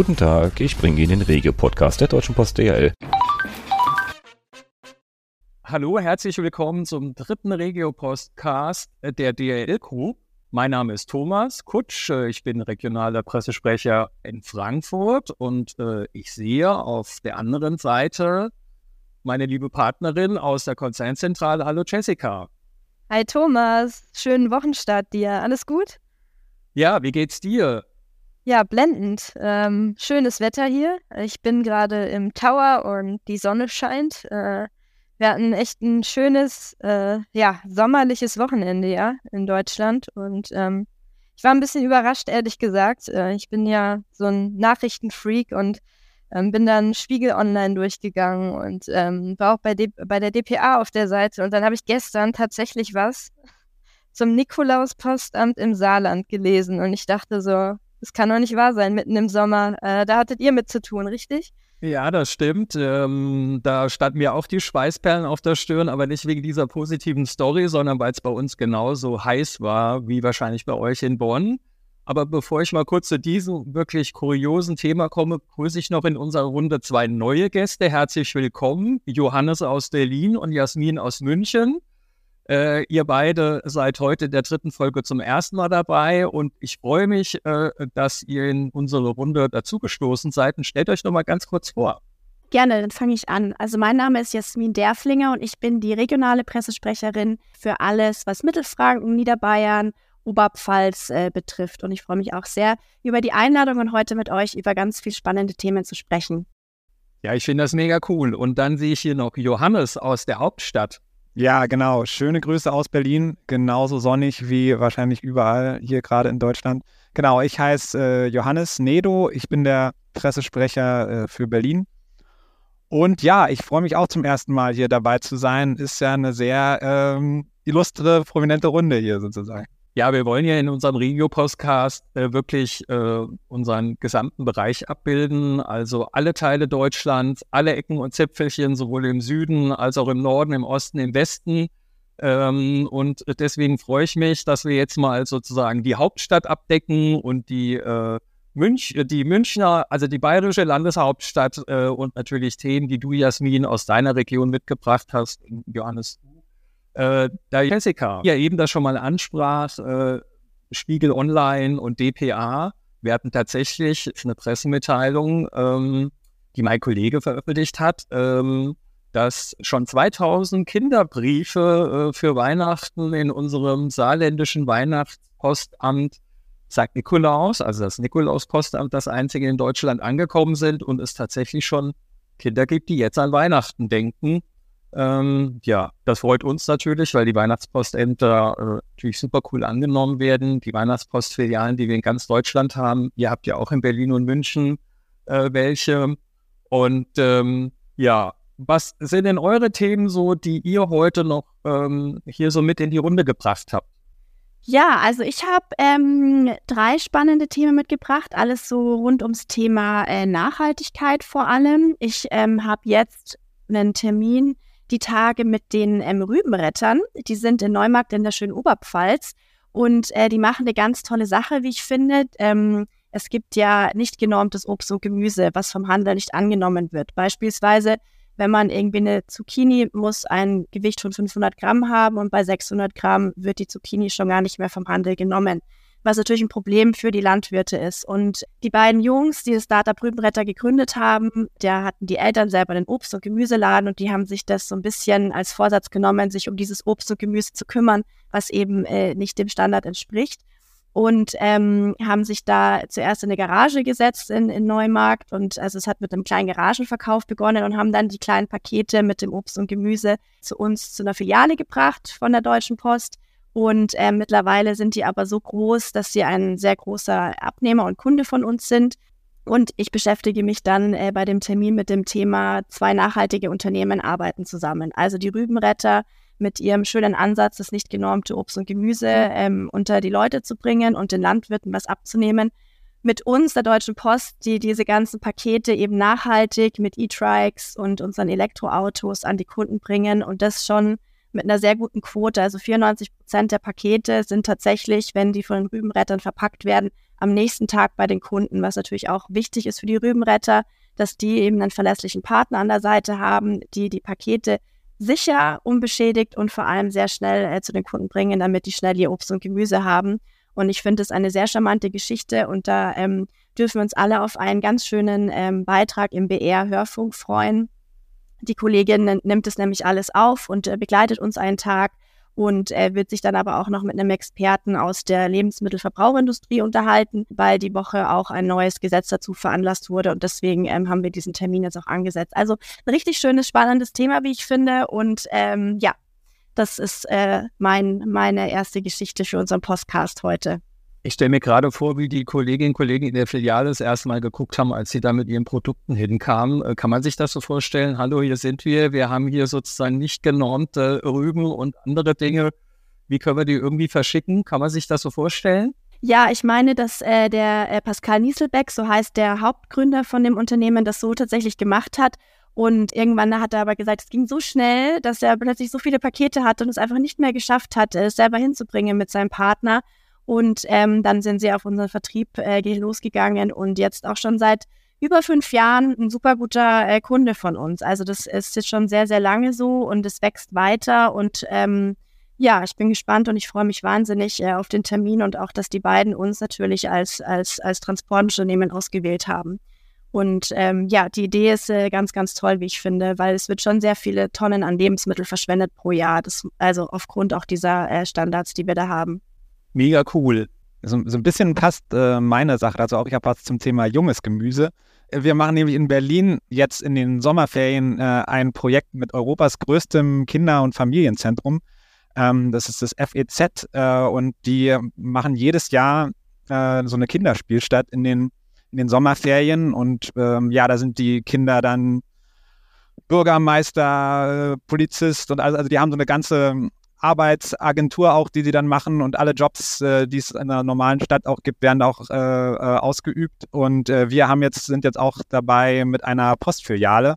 Guten Tag, ich bringe Ihnen den Regio-Podcast der Deutschen Post DHL. Hallo, herzlich willkommen zum dritten Regio-Podcast der DHL-Crew. Mein Name ist Thomas Kutsch, ich bin regionaler Pressesprecher in Frankfurt und äh, ich sehe auf der anderen Seite meine liebe Partnerin aus der Konzernzentrale. Hallo Jessica. Hi Thomas, schönen Wochenstart dir. Alles gut? Ja, wie geht's dir? Ja, blendend. Ähm, schönes Wetter hier. Ich bin gerade im Tower und die Sonne scheint. Äh, wir hatten echt ein schönes, äh, ja, sommerliches Wochenende, ja, in Deutschland. Und ähm, ich war ein bisschen überrascht, ehrlich gesagt. Äh, ich bin ja so ein Nachrichtenfreak und ähm, bin dann Spiegel Online durchgegangen und ähm, war auch bei, D bei der DPA auf der Seite. Und dann habe ich gestern tatsächlich was zum Nikolauspostamt im Saarland gelesen. Und ich dachte so, das kann doch nicht wahr sein, mitten im Sommer. Äh, da hattet ihr mit zu tun, richtig? Ja, das stimmt. Ähm, da standen mir auch die Schweißperlen auf der Stirn, aber nicht wegen dieser positiven Story, sondern weil es bei uns genauso heiß war wie wahrscheinlich bei euch in Bonn. Aber bevor ich mal kurz zu diesem wirklich kuriosen Thema komme, grüße ich noch in unserer Runde zwei neue Gäste. Herzlich willkommen, Johannes aus Berlin und Jasmin aus München. Äh, ihr beide seid heute in der dritten Folge zum ersten Mal dabei und ich freue mich, äh, dass ihr in unsere Runde dazugestoßen seid und stellt euch noch mal ganz kurz vor. Gerne, dann fange ich an. Also mein Name ist Jasmin Derflinger und ich bin die regionale Pressesprecherin für alles, was Mittelfranken, Niederbayern, Oberpfalz äh, betrifft. Und ich freue mich auch sehr über die Einladung und heute mit euch über ganz viele spannende Themen zu sprechen. Ja, ich finde das mega cool. Und dann sehe ich hier noch Johannes aus der Hauptstadt. Ja, genau. Schöne Grüße aus Berlin. Genauso sonnig wie wahrscheinlich überall hier gerade in Deutschland. Genau, ich heiße äh, Johannes Nedo. Ich bin der Pressesprecher äh, für Berlin. Und ja, ich freue mich auch zum ersten Mal hier dabei zu sein. Ist ja eine sehr ähm, illustre, prominente Runde hier sozusagen. Ja, wir wollen ja in unserem Regio-Podcast äh, wirklich äh, unseren gesamten Bereich abbilden, also alle Teile Deutschlands, alle Ecken und Zipfelchen, sowohl im Süden als auch im Norden, im Osten, im Westen. Ähm, und deswegen freue ich mich, dass wir jetzt mal sozusagen die Hauptstadt abdecken und die, äh, Münch, die Münchner, also die bayerische Landeshauptstadt äh, und natürlich Themen, die du, Jasmin, aus deiner Region mitgebracht hast, Johannes, äh, da Jessica ja eben das schon mal ansprach, äh, Spiegel Online und DPA, wir hatten tatsächlich eine Pressemitteilung, ähm, die mein Kollege veröffentlicht hat, ähm, dass schon 2000 Kinderbriefe äh, für Weihnachten in unserem saarländischen Weihnachtspostamt St. Nikolaus, also das Nikolauspostamt, das einzige in Deutschland angekommen sind und es tatsächlich schon Kinder gibt, die jetzt an Weihnachten denken ähm, ja, das freut uns natürlich, weil die Weihnachtspostämter äh, natürlich super cool angenommen werden. Die Weihnachtspostfilialen, die wir in ganz Deutschland haben, ihr habt ja auch in Berlin und München äh, welche. Und ähm, ja, was sind denn eure Themen so, die ihr heute noch ähm, hier so mit in die Runde gebracht habt? Ja, also ich habe ähm, drei spannende Themen mitgebracht, alles so rund ums Thema äh, Nachhaltigkeit vor allem. Ich ähm, habe jetzt einen Termin die Tage mit den ähm, Rübenrettern. Die sind in Neumarkt in der schönen Oberpfalz und äh, die machen eine ganz tolle Sache, wie ich finde. Ähm, es gibt ja nicht genormtes Obst und Gemüse, was vom Handel nicht angenommen wird. Beispielsweise, wenn man irgendwie eine Zucchini muss ein Gewicht von 500 Gramm haben und bei 600 Gramm wird die Zucchini schon gar nicht mehr vom Handel genommen was natürlich ein Problem für die Landwirte ist. Und die beiden Jungs, die das Startup Rübenretter gegründet haben, da hatten die Eltern selber den Obst- und Gemüseladen und die haben sich das so ein bisschen als Vorsatz genommen, sich um dieses Obst und Gemüse zu kümmern, was eben äh, nicht dem Standard entspricht. Und ähm, haben sich da zuerst in eine Garage gesetzt in, in Neumarkt und also es hat mit einem kleinen Garagenverkauf begonnen und haben dann die kleinen Pakete mit dem Obst und Gemüse zu uns zu einer Filiale gebracht von der Deutschen Post und äh, mittlerweile sind die aber so groß, dass sie ein sehr großer Abnehmer und Kunde von uns sind. Und ich beschäftige mich dann äh, bei dem Termin mit dem Thema, zwei nachhaltige Unternehmen arbeiten zusammen. Also die Rübenretter mit ihrem schönen Ansatz, das nicht genormte Obst und Gemüse mhm. ähm, unter die Leute zu bringen und den Landwirten was abzunehmen. Mit uns, der Deutschen Post, die diese ganzen Pakete eben nachhaltig mit E-Trikes und unseren Elektroautos an die Kunden bringen und das schon mit einer sehr guten Quote. Also 94 Prozent der Pakete sind tatsächlich, wenn die von den Rübenrettern verpackt werden, am nächsten Tag bei den Kunden, was natürlich auch wichtig ist für die Rübenretter, dass die eben einen verlässlichen Partner an der Seite haben, die die Pakete sicher, unbeschädigt und vor allem sehr schnell äh, zu den Kunden bringen, damit die schnell ihr Obst und Gemüse haben. Und ich finde es eine sehr charmante Geschichte und da ähm, dürfen wir uns alle auf einen ganz schönen ähm, Beitrag im BR-Hörfunk freuen. Die Kollegin nimmt es nämlich alles auf und äh, begleitet uns einen Tag und äh, wird sich dann aber auch noch mit einem Experten aus der Lebensmittelverbrauchindustrie unterhalten, weil die Woche auch ein neues Gesetz dazu veranlasst wurde und deswegen ähm, haben wir diesen Termin jetzt auch angesetzt. Also ein richtig schönes, spannendes Thema, wie ich finde und ähm, ja, das ist äh, mein, meine erste Geschichte für unseren Podcast heute. Ich stelle mir gerade vor, wie die Kolleginnen und Kollegen in der Filiale das erste Mal geguckt haben, als sie da mit ihren Produkten hinkamen. Äh, kann man sich das so vorstellen? Hallo, hier sind wir. Wir haben hier sozusagen nicht genormte Rüben und andere Dinge. Wie können wir die irgendwie verschicken? Kann man sich das so vorstellen? Ja, ich meine, dass äh, der äh, Pascal Nieselbeck, so heißt der Hauptgründer von dem Unternehmen, das so tatsächlich gemacht hat. Und irgendwann hat er aber gesagt, es ging so schnell, dass er plötzlich so viele Pakete hatte und es einfach nicht mehr geschafft hat, es selber hinzubringen mit seinem Partner. Und ähm, dann sind sie auf unseren Vertrieb äh, losgegangen und jetzt auch schon seit über fünf Jahren ein super guter äh, Kunde von uns. Also das ist jetzt schon sehr, sehr lange so und es wächst weiter und ähm, ja, ich bin gespannt und ich freue mich wahnsinnig äh, auf den Termin und auch, dass die beiden uns natürlich als, als, als Transportunternehmen ausgewählt haben. Und ähm, ja, die Idee ist äh, ganz, ganz toll, wie ich finde, weil es wird schon sehr viele Tonnen an Lebensmittel verschwendet pro Jahr. Das, also aufgrund auch dieser äh, Standards, die wir da haben. Mega cool. So, so ein bisschen passt äh, meine Sache dazu auch. Ich habe was zum Thema junges Gemüse. Wir machen nämlich in Berlin jetzt in den Sommerferien äh, ein Projekt mit Europas größtem Kinder- und Familienzentrum. Ähm, das ist das FEZ äh, und die machen jedes Jahr äh, so eine Kinderspielstadt in den, in den Sommerferien. Und ähm, ja, da sind die Kinder dann Bürgermeister, äh, Polizist und also, also die haben so eine ganze Arbeitsagentur auch, die sie dann machen und alle Jobs, äh, die es in einer normalen Stadt auch gibt, werden auch äh, äh, ausgeübt. Und äh, wir haben jetzt, sind jetzt auch dabei mit einer Postfiliale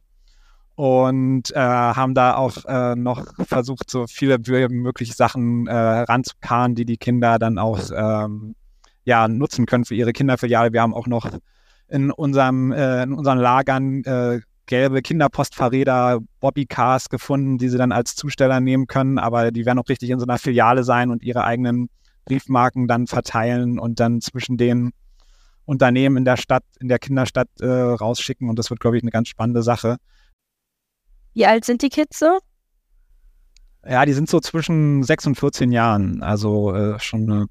und äh, haben da auch äh, noch versucht, so viele wie möglich Sachen ranzukarren, die die Kinder dann auch ähm, ja, nutzen können für ihre Kinderfiliale. Wir haben auch noch in, unserem, in unseren Lagern gelbe Kinderpostfahrräder, Bobbycars gefunden, die sie dann als Zusteller nehmen können, aber die werden auch richtig in so einer Filiale sein und ihre eigenen Briefmarken dann verteilen und dann zwischen den Unternehmen in der Stadt, in der Kinderstadt äh, rausschicken. Und das wird, glaube ich, eine ganz spannende Sache. Wie alt sind die Kids so? Ja, die sind so zwischen 6 und 14 Jahren. Also äh, schon eine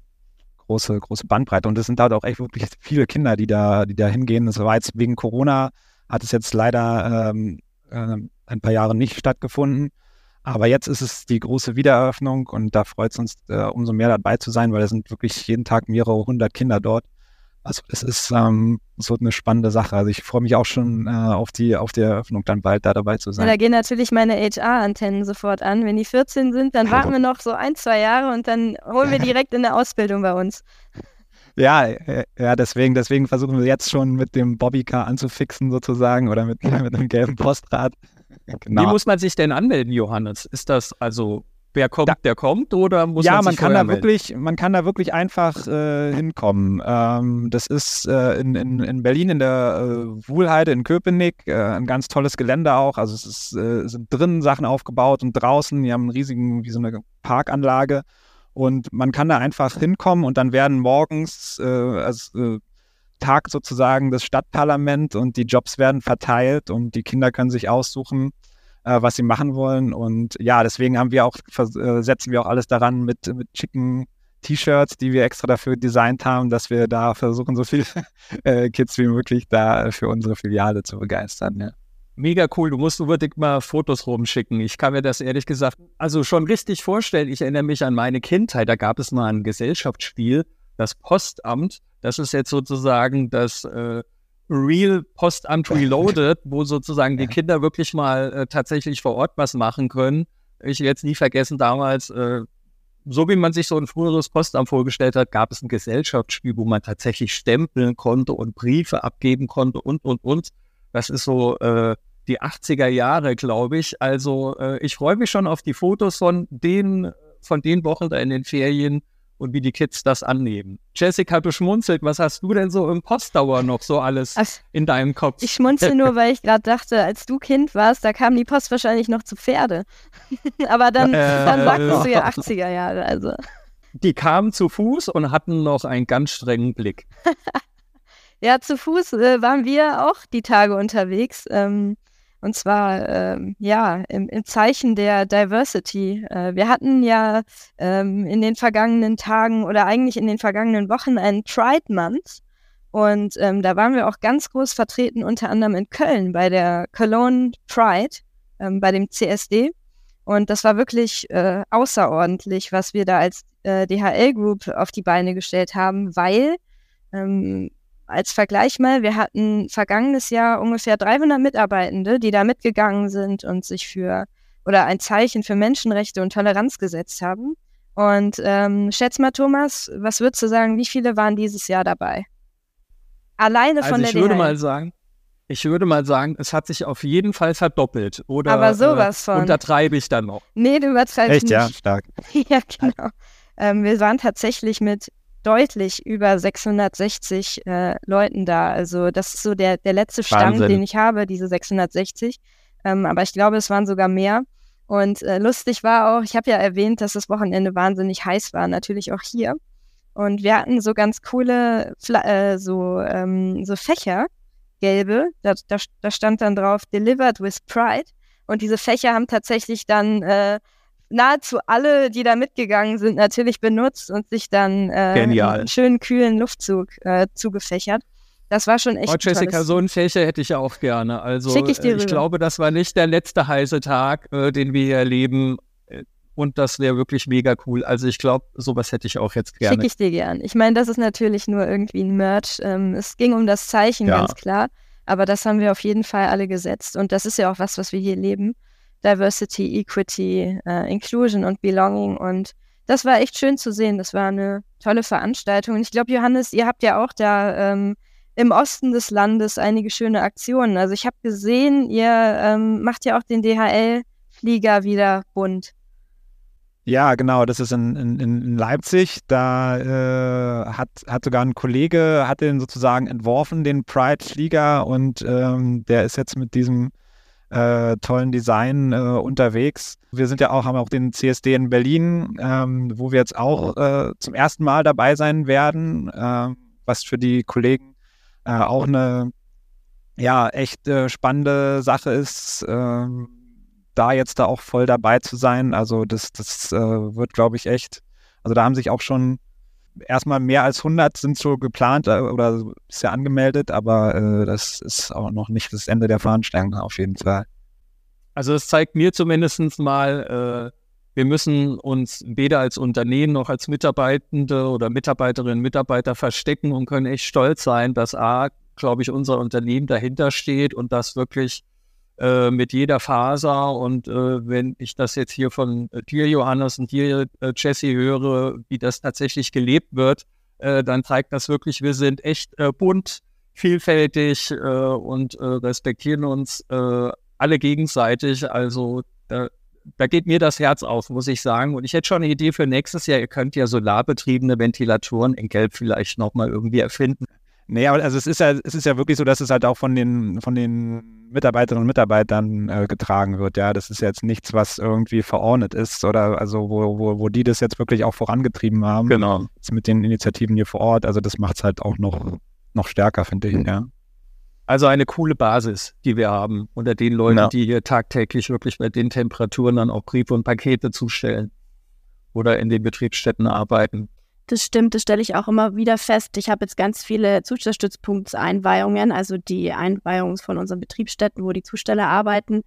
große, große Bandbreite. Und es sind halt auch echt wirklich viele Kinder, die da, die da hingehen. Das war jetzt wegen Corona hat es jetzt leider ähm, äh, ein paar Jahre nicht stattgefunden. Aber jetzt ist es die große Wiedereröffnung und da freut es uns äh, umso mehr dabei zu sein, weil es sind wirklich jeden Tag mehrere hundert Kinder dort. Also es ist ähm, so eine spannende Sache. Also ich freue mich auch schon äh, auf die auf die Eröffnung dann bald da dabei zu sein. Ja, da gehen natürlich meine HR-Antennen sofort an. Wenn die 14 sind, dann warten wir noch so ein, zwei Jahre und dann holen wir direkt in der Ausbildung bei uns. Ja, äh, ja, deswegen, deswegen versuchen wir jetzt schon mit dem Bobbycar anzufixen sozusagen oder mit, mit einem gelben Postrad. Genau. Wie muss man sich denn anmelden, Johannes? Ist das also wer kommt, da, der kommt oder muss ja, man sich Ja, man kann da wirklich, man kann da wirklich einfach äh, hinkommen. Ähm, das ist äh, in, in, in Berlin in der äh, Wuhlheide in Köpenick äh, ein ganz tolles Gelände auch. Also es ist, äh, sind drinnen Sachen aufgebaut und draußen. Die haben einen riesigen, wie so eine Parkanlage. Und man kann da einfach hinkommen und dann werden morgens äh, als äh, Tag sozusagen das Stadtparlament und die Jobs werden verteilt und die Kinder können sich aussuchen, äh, was sie machen wollen. Und ja, deswegen haben wir auch, äh, setzen wir auch alles daran mit, mit schicken T-Shirts, die wir extra dafür designt haben, dass wir da versuchen, so viele äh, Kids wie möglich da für unsere Filiale zu begeistern. Ja. Mega cool, du musst unbedingt mal Fotos rumschicken. Ich kann mir das ehrlich gesagt also schon richtig vorstellen. Ich erinnere mich an meine Kindheit, da gab es mal ein Gesellschaftsspiel, das Postamt. Das ist jetzt sozusagen das äh, Real Postamt Reloaded, wo sozusagen die Kinder wirklich mal äh, tatsächlich vor Ort was machen können. Ich werde jetzt nie vergessen, damals, äh, so wie man sich so ein früheres Postamt vorgestellt hat, gab es ein Gesellschaftsspiel, wo man tatsächlich stempeln konnte und Briefe abgeben konnte und, und, und. Das ist so, äh, die 80er Jahre, glaube ich. Also äh, ich freue mich schon auf die Fotos von den, von den Wochen da in den Ferien und wie die Kids das annehmen. Jessica, du schmunzelt. Was hast du denn so im Postdauer noch so alles Ach, in deinem Kopf? Ich schmunzel nur, weil ich gerade dachte, als du Kind warst, da kam die Post wahrscheinlich noch zu Pferde. Aber dann, Äh, dann sagtest du ja 80er Jahre, also. Die kamen zu Fuß und hatten noch einen ganz strengen Blick. Ja, zu Fuß äh, waren wir auch die Tage unterwegs. Ähm, und zwar, ähm, ja, im, im Zeichen der Diversity. Äh, wir hatten ja ähm, in den vergangenen Tagen oder eigentlich in den vergangenen Wochen einen Pride Month. Und ähm, da waren wir auch ganz groß vertreten, unter anderem in Köln bei der Cologne Pride, ähm, bei dem CSD. Und das war wirklich äh, außerordentlich, was wir da als äh, DHL Group auf die Beine gestellt haben, weil ähm, als Vergleich mal, wir hatten vergangenes Jahr ungefähr 300 Mitarbeitende, die da mitgegangen sind und sich für oder ein Zeichen für Menschenrechte und Toleranz gesetzt haben. Und ähm, schätz mal, Thomas, was würdest du sagen, wie viele waren dieses Jahr dabei? Alleine Also von ich der würde DHL. mal sagen, ich würde mal sagen, es hat sich auf jeden Fall verdoppelt. Oder Aber sowas äh, von. untertreibe ich dann noch. Nee, du übertreibst Echt, nicht. ja, stark. Ja, genau. Ähm, wir waren tatsächlich mit deutlich über 660 äh, Leuten da. Also das ist so der, der letzte Stand, Wahnsinn. den ich habe, diese 660. Ähm, aber ich glaube, es waren sogar mehr. Und äh, lustig war auch, ich habe ja erwähnt, dass das Wochenende wahnsinnig heiß war, natürlich auch hier. Und wir hatten so ganz coole Fla äh, so, ähm, so Fächer, gelbe, da, da, da stand dann drauf Delivered with Pride. Und diese Fächer haben tatsächlich dann äh, nahezu alle, die da mitgegangen sind, natürlich benutzt und sich dann äh, Genial. einen schönen kühlen Luftzug äh, zugefächert. Das war schon echt Oh, Jessica, so ein Fächer hätte ich ja auch gerne. Also Schick ich dir äh, ich glaube, das war nicht der letzte heiße Tag, äh, den wir hier erleben. Äh, Und das wäre wirklich mega cool. Also ich glaube, sowas hätte ich auch jetzt gerne. Schicke ich dir gern. Ich meine, das ist natürlich nur irgendwie ein Merch. Ähm, es ging um das Zeichen, Ja. ganz klar. Aber das haben wir auf jeden Fall alle gesetzt. Und das ist ja auch was, was wir hier leben. Diversity, Equity, äh, Inclusion und Belonging. Und das war echt schön zu sehen. Das war eine tolle Veranstaltung. Und ich glaube, Johannes, ihr habt ja auch da ähm, im Osten des Landes einige schöne Aktionen. Also ich habe gesehen, ihr ähm, macht ja auch den DHL-Flieger wieder bunt. Ja, genau, das ist in, in, in Leipzig. Da äh, hat, hat sogar ein Kollege, hat den sozusagen entworfen, den Pride-Flieger und ähm, der ist jetzt mit diesem äh, tollen Design äh, unterwegs. Wir sind ja auch, haben auch den CSD in Berlin, ähm, wo wir jetzt auch äh, zum ersten Mal dabei sein werden, äh, was für die Kollegen äh, auch eine ja, echt äh, spannende Sache ist. ähm, da jetzt da auch voll dabei zu sein. Also das, das äh, wird, glaube ich, echt. Also da haben sich auch schon erstmal mehr als 100 sind so geplant äh, oder ist ja angemeldet, aber äh, das ist auch noch nicht das Ende der Veranstaltung auf jeden Fall. Also es zeigt mir zumindest mal, äh, wir müssen uns weder als Unternehmen noch als Mitarbeitende oder Mitarbeiterinnen und Mitarbeiter verstecken und können echt stolz sein, dass A, glaube ich, unser Unternehmen dahinter steht und das wirklich äh, mit jeder Faser. Und äh, wenn ich das jetzt hier von äh, dir, Johannes, und dir, äh, Jesse, höre, wie das tatsächlich gelebt wird, dann zeigt das wirklich, wir sind echt bunt, vielfältig und respektieren uns alle gegenseitig. Also da, da geht mir das Herz auf, muss ich sagen. Und ich hätte schon eine Idee für nächstes Jahr. Ihr könnt ja solarbetriebene Ventilatoren in Gelb vielleicht nochmal irgendwie erfinden. Nee, aber also es ist ja, es ist ja wirklich so, dass es halt auch von den, von den Mitarbeiterinnen und Mitarbeitern äh, getragen wird. Ja, das ist jetzt nichts, was irgendwie verordnet ist oder also wo, wo, wo die das jetzt wirklich auch vorangetrieben haben. Genau. Mit den Initiativen hier vor Ort. Also das macht es halt auch noch, noch stärker, finde ich, ja. Also eine coole Basis, die wir haben unter den Leuten, Ja. die hier tagtäglich wirklich bei den Temperaturen dann auch Briefe und Pakete zustellen oder in den Betriebsstätten arbeiten. Das stimmt, das stelle ich auch immer wieder fest. Ich habe jetzt ganz viele Zustellstützpunktseinweihungen, also die Einweihungen von unseren Betriebsstätten, wo die Zusteller arbeiten.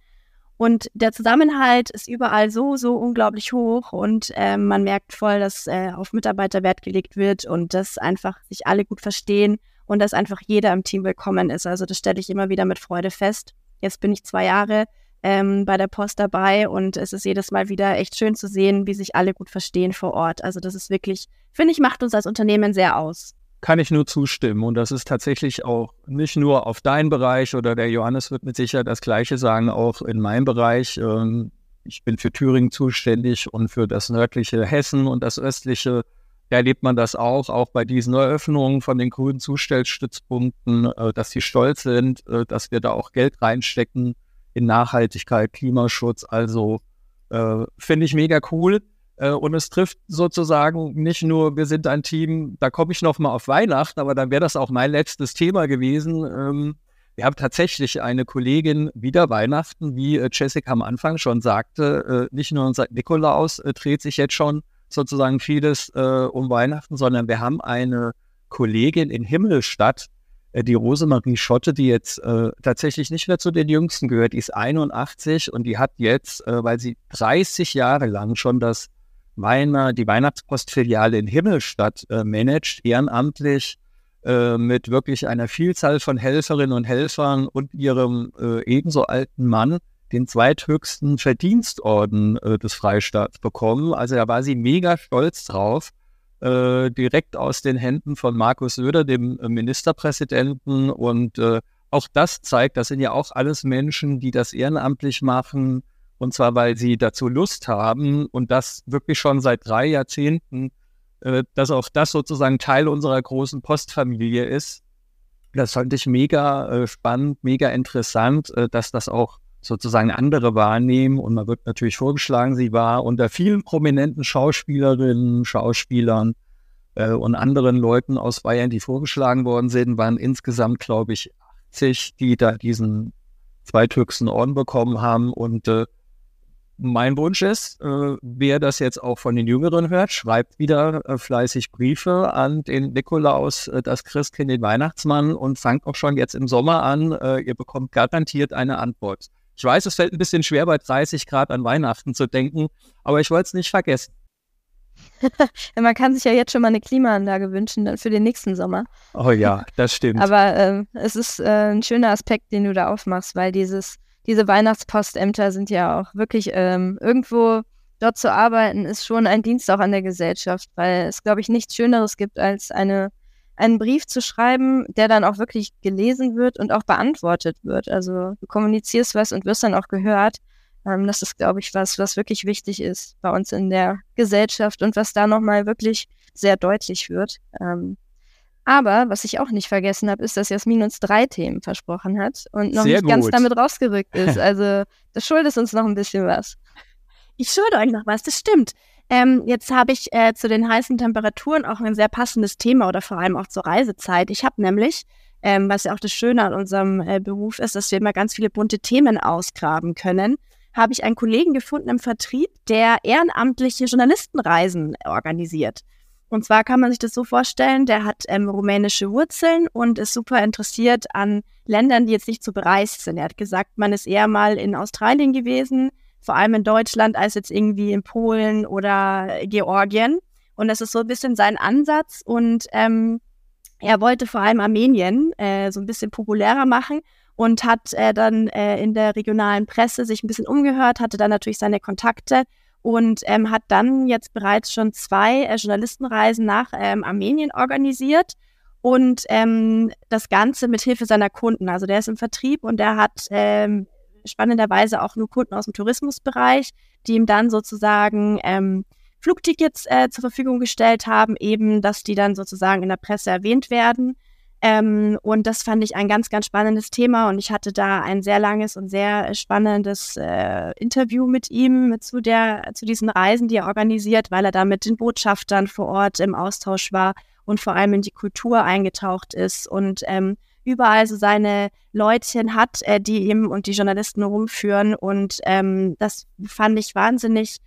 Und der Zusammenhalt ist überall so, so unglaublich hoch und ähm, man merkt voll, dass äh, auf Mitarbeiter Wert gelegt wird und dass einfach sich alle gut verstehen und dass einfach jeder im Team willkommen ist. Also das stelle ich immer wieder mit Freude fest. Jetzt bin ich zwei Jahre ähm, bei der Post dabei und es ist jedes Mal wieder echt schön zu sehen, wie sich alle gut verstehen vor Ort. Also das ist wirklich, finde ich, macht uns als Unternehmen sehr aus. kann ich nur zustimmen. Und das ist tatsächlich auch nicht nur auf deinen Bereich oder der Johannes wird mit Sicherheit das Gleiche sagen, auch in meinem Bereich. Ähm, ich bin für Thüringen zuständig und für das nördliche Hessen und das östliche erlebt man das auch, auch bei diesen Eröffnungen von den grünen Zustellstützpunkten, äh, dass sie stolz sind, äh, dass wir da auch Geld reinstecken in Nachhaltigkeit, Klimaschutz. Also äh, finde ich mega cool. Äh, und es trifft sozusagen nicht nur, wir sind ein Team, da komme ich noch mal auf Weihnachten, aber dann wäre das auch mein letztes Thema gewesen. Ähm, wir haben tatsächlich eine Kollegin wieder Weihnachten, wie äh, Jessica am Anfang schon sagte, äh, nicht nur unser Nikolaus dreht sich jetzt schon sozusagen vieles um Weihnachten, sondern wir haben eine Kollegin in Himmelstadt, die Rosemarie Schotte, die jetzt äh, tatsächlich nicht mehr zu den Jüngsten gehört, die ist 81 und die hat jetzt, äh, weil sie 30 Jahre lang schon das Weiner, die Weihnachtspostfiliale in Himmelstadt äh, managt, ehrenamtlich äh, mit wirklich einer Vielzahl von Helferinnen und Helfern und ihrem äh, ebenso alten Mann den zweithöchsten Verdienstorden äh, des Freistaats bekommen. Also da war sie mega stolz drauf, äh, direkt aus den Händen von Markus Söder, dem äh, Ministerpräsidenten. Und auch das zeigt, das sind ja auch alles Menschen, die das ehrenamtlich machen, und zwar, weil sie dazu Lust haben und das wirklich schon seit drei Jahrzehnten, äh, dass auch das sozusagen Teil unserer großen Postfamilie ist. Das fand ich mega äh, spannend, mega interessant, äh, dass das auch sozusagen andere wahrnehmen. Und man wird natürlich vorgeschlagen, sie war unter vielen prominenten Schauspielerinnen, Schauspielern äh, und anderen Leuten aus Bayern, die vorgeschlagen worden sind, waren insgesamt, glaube ich, 80, die da diesen zweithöchsten Orden bekommen haben. Und äh, mein Wunsch ist, äh, wer das jetzt auch von den Jüngeren hört, schreibt wieder äh, fleißig Briefe an den Nikolaus, äh, das Christkind, den Weihnachtsmann und fangt auch schon jetzt im Sommer an. Äh, ihr bekommt garantiert eine Antwort. Ich weiß, es fällt ein bisschen schwer, bei 30 Grad an Weihnachten zu denken, aber ich wollte es nicht vergessen. Man kann sich ja jetzt schon mal eine Klimaanlage wünschen, dann für den nächsten Sommer. Oh ja, das stimmt. aber ähm, es ist äh, ein schöner Aspekt, den du da aufmachst, weil dieses diese Weihnachtspostämter sind ja auch wirklich ähm, irgendwo dort zu arbeiten, ist schon ein Dienst auch an der Gesellschaft, weil es, glaube ich, nichts Schöneres gibt, als eine, einen Brief zu schreiben, der dann auch wirklich gelesen wird und auch beantwortet wird. Also du kommunizierst was und wirst dann auch gehört. Ähm, das ist, glaube ich, was, was wirklich wichtig ist bei uns in der Gesellschaft und was da nochmal wirklich sehr deutlich wird. Ähm, aber was ich auch nicht vergessen habe, ist, dass Jasmin uns drei Themen versprochen hat und noch Sehr nicht gut. ganz damit rausgerückt ist. Also das schuldet uns noch ein bisschen was. Ich schulde euch noch was, das stimmt. Ähm, jetzt habe ich äh, zu den heißen Temperaturen auch ein sehr passendes Thema oder vor allem auch zur Reisezeit. Ich habe nämlich, ähm, was ja auch das Schöne an unserem äh, Beruf ist, dass wir immer ganz viele bunte Themen ausgraben können, habe ich einen Kollegen gefunden im Vertrieb, der ehrenamtliche Journalistenreisen organisiert. Und zwar kann man sich das so vorstellen, der hat ähm, rumänische Wurzeln und ist super interessiert an Ländern, die jetzt nicht so bereist sind. Er hat gesagt, man ist eher mal in Australien gewesen, vor allem in Deutschland, als jetzt irgendwie in Polen oder Georgien. Und das ist so ein bisschen sein Ansatz. Und ähm, er wollte vor allem Armenien äh, so ein bisschen populärer machen und hat äh, dann äh, in der regionalen Presse sich ein bisschen umgehört, hatte dann natürlich seine Kontakte und ähm, hat dann jetzt bereits schon zwei äh, Journalistenreisen nach ähm, Armenien organisiert und ähm, das Ganze mit Hilfe seiner Kunden. Also der ist im Vertrieb und der hat ähm, spannenderweise auch nur Kunden aus dem Tourismusbereich, die ihm dann sozusagen ähm, Flugtickets äh, zur Verfügung gestellt haben, eben, dass die dann sozusagen in der Presse erwähnt werden. Ähm, und das fand ich ein ganz, ganz spannendes Thema. Und ich hatte da ein sehr langes und sehr spannendes äh, Interview mit ihm mit zu, der, zu diesen Reisen, die er organisiert, weil er da mit den Botschaftern vor Ort im Austausch war und vor allem in die Kultur eingetaucht ist und ähm, überall so seine Leutchen hat, äh, die ihm und die Journalisten rumführen. Und ähm, das fand ich wahnsinnig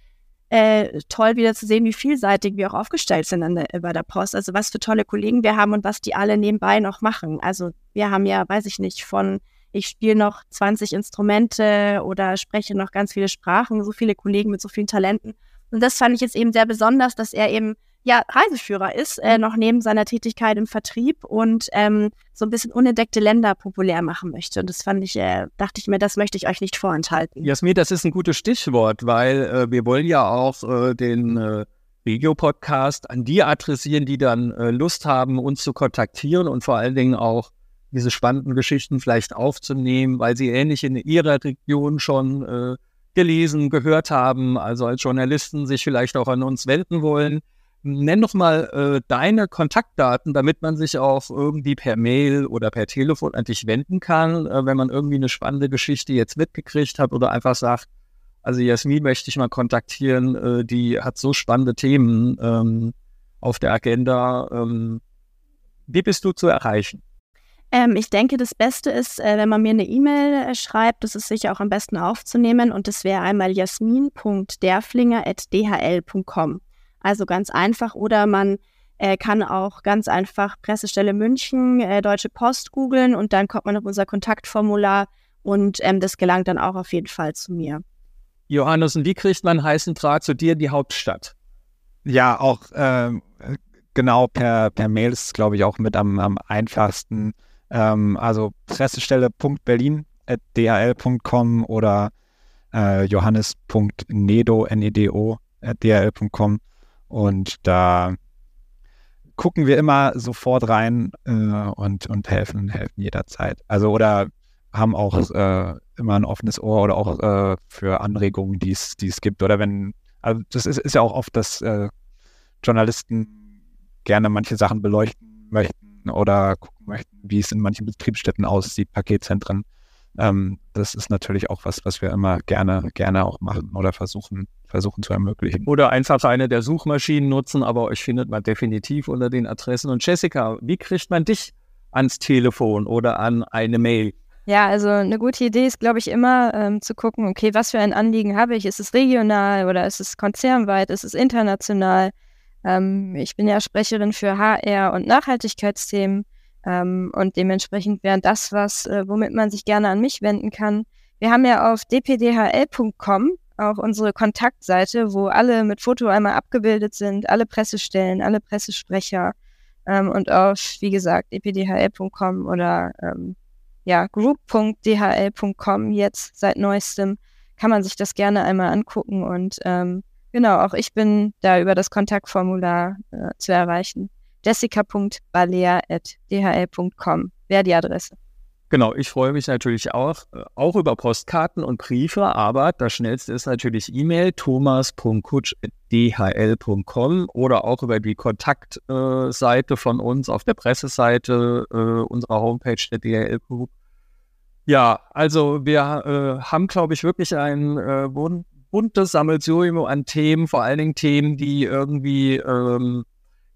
äh, toll wieder zu sehen, wie vielseitig wir auch aufgestellt sind an der, bei der Post. Also was für tolle Kollegen wir haben und was die alle nebenbei noch machen. Also wir haben ja, weiß ich nicht, von ich spiele noch 20 Instrumente oder spreche noch ganz viele Sprachen, so viele Kollegen mit so vielen Talenten. Und das fand ich jetzt eben sehr besonders, dass er eben ja, Reiseführer ist, äh, noch neben seiner Tätigkeit im Vertrieb und ähm, so ein bisschen unentdeckte Länder populär machen möchte. Und das fand ich, äh, dachte ich mir, das möchte ich euch nicht vorenthalten. Jasmin, das ist ein gutes Stichwort, weil äh, wir wollen ja auch äh, den äh, Regio-Podcast an die adressieren, die dann äh, Lust haben, uns zu kontaktieren und vor allen Dingen auch diese spannenden Geschichten vielleicht aufzunehmen, weil sie ähnlich in ihrer Region schon gelesen, gehört haben, also als Journalisten sich vielleicht auch an uns wenden wollen. Nenn doch mal äh, deine Kontaktdaten, damit man sich auch irgendwie per Mail oder per Telefon an dich wenden kann, äh, wenn man irgendwie eine spannende Geschichte jetzt mitgekriegt hat oder einfach sagt, also Jasmin möchte ich mal kontaktieren, äh, die hat so spannende Themen ähm, auf der Agenda. Ähm, wie bist du zu erreichen? Ähm, ich denke, das Beste ist, äh, wenn man mir eine E-Mail äh, schreibt, das ist sicher auch am besten aufzunehmen und das wäre einmal jasmin.derflinger.dhl.com. Also ganz einfach oder man äh, kann auch ganz einfach Pressestelle München, äh, Deutsche Post googeln und dann kommt man auf unser Kontaktformular und ähm, das gelangt dann auch auf jeden Fall zu mir. Johannes, und wie kriegt man einen heißen Draht zu dir in die Hauptstadt? Ja, auch ähm, genau per, per Mail ist, glaube ich, auch mit am, am einfachsten. Ähm, also pressestelle.berlin.dhl.com oder äh, johannes.nedo, N-E-D-O, dhl.com und da gucken wir immer sofort rein äh, und, und helfen, helfen jederzeit. Also oder haben auch äh, immer ein offenes Ohr oder auch äh, für Anregungen, die es gibt. Oder wenn, also das ist, ist ja auch oft, dass äh, Journalisten gerne manche Sachen beleuchten möchten oder gucken möchten, wie es in manchen Betriebsstätten aussieht, Paketzentren. Ähm, das ist natürlich auch was, was wir immer gerne, gerne auch machen oder versuchen, versuchen zu ermöglichen. Oder einfach eine der Suchmaschinen nutzen, aber euch findet man definitiv unter den Adressen. Und Jessica, wie kriegt man dich ans Telefon oder an eine Mail? Ja, also eine gute Idee ist, glaube ich, immer ähm, zu gucken, okay, was für ein Anliegen habe ich? Ist es regional oder ist es konzernweit? Ist es international? Ähm, ich bin ja Sprecherin für HR und Nachhaltigkeitsthemen ähm, und dementsprechend wäre das was, äh, womit man sich gerne an mich wenden kann. Wir haben ja auf dpdhl.com auch unsere Kontaktseite, wo alle mit Foto einmal abgebildet sind, alle Pressestellen, alle Pressesprecher ähm, und auf, wie gesagt, dpdhl.com oder ähm, ja, group.dhl.com jetzt seit neuestem kann man sich das gerne einmal angucken und ähm, genau, auch ich bin da über das Kontaktformular äh, zu erreichen. jessica.balea.dhl.com wäre die Adresse. Genau, ich freue mich natürlich auch, äh, auch über Postkarten und Briefe, aber das schnellste ist natürlich E-Mail thomas.kutsch.dhl.com oder auch über die Kontaktseite von uns auf der Presseseite äh, unserer Homepage der DHL Group. Ja, also wir äh, haben, glaube ich, wirklich ein äh, buntes Sammelsurium an Themen, vor allen Dingen Themen, die irgendwie ähm,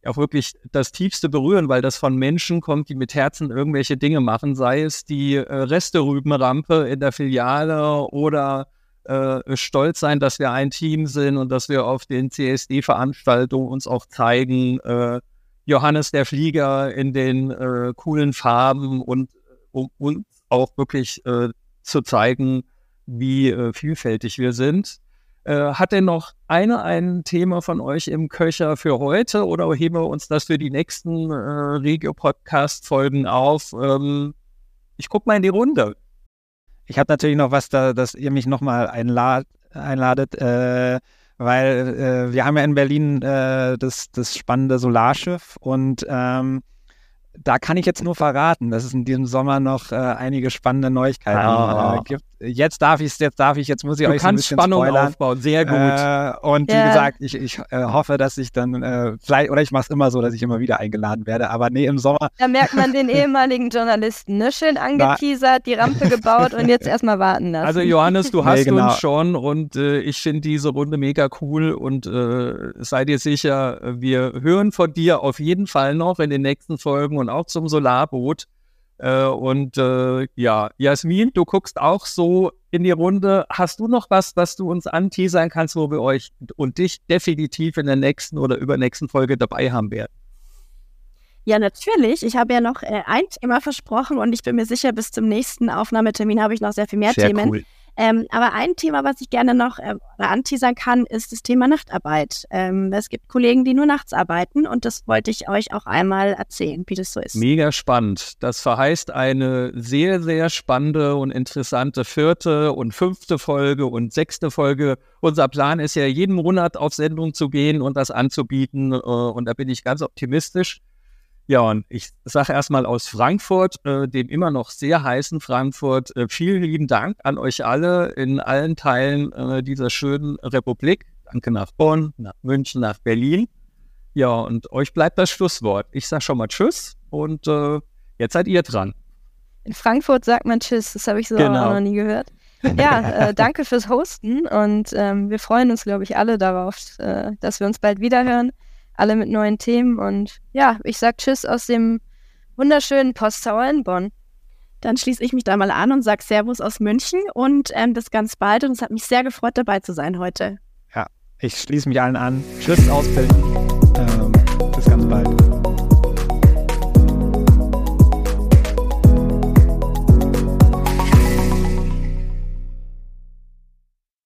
auch wirklich das Tiefste berühren, weil das von Menschen kommt, die mit Herzen irgendwelche Dinge machen, sei es die äh, Resterübenrampe in der Filiale oder äh, stolz sein, dass wir ein Team sind und dass wir auf den CSD-Veranstaltungen uns auch zeigen, äh, Johannes der Flieger in den äh, coolen Farben und um uns auch wirklich äh, zu zeigen, wie äh, vielfältig wir sind. Äh, hat denn noch einer ein Thema von euch im Köcher für heute oder heben wir uns das für die nächsten äh, Regio-Podcast-Folgen auf? Ähm, ich gucke mal in die Runde. Ich habe natürlich noch was, da, dass ihr mich nochmal einlad, einladet, äh, weil äh, wir haben ja in Berlin äh, das, das spannende Solarschiff und ähm, da kann ich jetzt nur verraten, dass es in diesem Sommer noch äh, einige spannende Neuigkeiten ah. äh, gibt. Jetzt darf ich jetzt darf ich, jetzt muss ich du euch so ein bisschen Spannung spoilern. aufbauen, sehr gut. Äh, und yeah. wie gesagt, ich, ich äh, hoffe, dass ich dann äh, vielleicht, oder ich mache es immer so, dass ich immer wieder eingeladen werde, aber nee, im Sommer. Da merkt man den ehemaligen Journalisten, ne? Schön angeteasert, die Rampe gebaut und jetzt erstmal warten lassen. Also Johannes, du hast nee, genau. uns schon und äh, ich finde diese Runde mega cool und äh, sei dir sicher, wir hören von dir auf jeden Fall noch in den nächsten Folgen und auch zum Solarboot. Äh, und äh, ja, Jasmin, du guckst auch so in die Runde. Hast du noch was, was du uns anteasern kannst, wo wir euch und dich definitiv in der nächsten oder übernächsten Folge dabei haben werden? Ja, natürlich. Ich habe ja noch äh, ein Thema versprochen und ich bin mir sicher, bis zum nächsten Aufnahmetermin habe ich noch sehr viel mehr sehr Themen. Cool. Ähm, aber ein Thema, was ich gerne noch äh, anteasern kann, ist das Thema Nachtarbeit. Ähm, es gibt Kollegen, die nur nachts arbeiten und das wollte ich euch auch einmal erzählen, wie das so ist. Mega spannend. Das verheißt eine sehr, sehr spannende und interessante vierte und fünfte Folge und sechste Folge. Unser Plan ist ja, jeden Monat auf Sendung zu gehen und das anzubieten äh, und da bin ich ganz optimistisch. Ja, und ich sage erstmal aus Frankfurt, äh, dem immer noch sehr heißen Frankfurt, äh, vielen lieben Dank an euch alle in allen Teilen äh, dieser schönen Republik. Danke nach Bonn, nach München, nach Berlin. Ja, und euch bleibt das Schlusswort. Ich sage schon mal Tschüss und äh, jetzt seid ihr dran. In Frankfurt sagt man Tschüss, das habe ich so genau. auch noch nie gehört. Ja, äh, danke fürs Hosten und ähm, wir freuen uns, glaube ich, alle darauf, äh, dass wir uns bald wiederhören alle mit neuen Themen. Und ja, ich sag Tschüss aus dem wunderschönen Posttower in Bonn. Dann schließe ich mich da mal an und sage Servus aus München und ähm, bis ganz bald. Und es hat mich sehr gefreut, dabei zu sein heute. Ja, ich schließe mich allen an. Tschüss aus Berlin. Äh,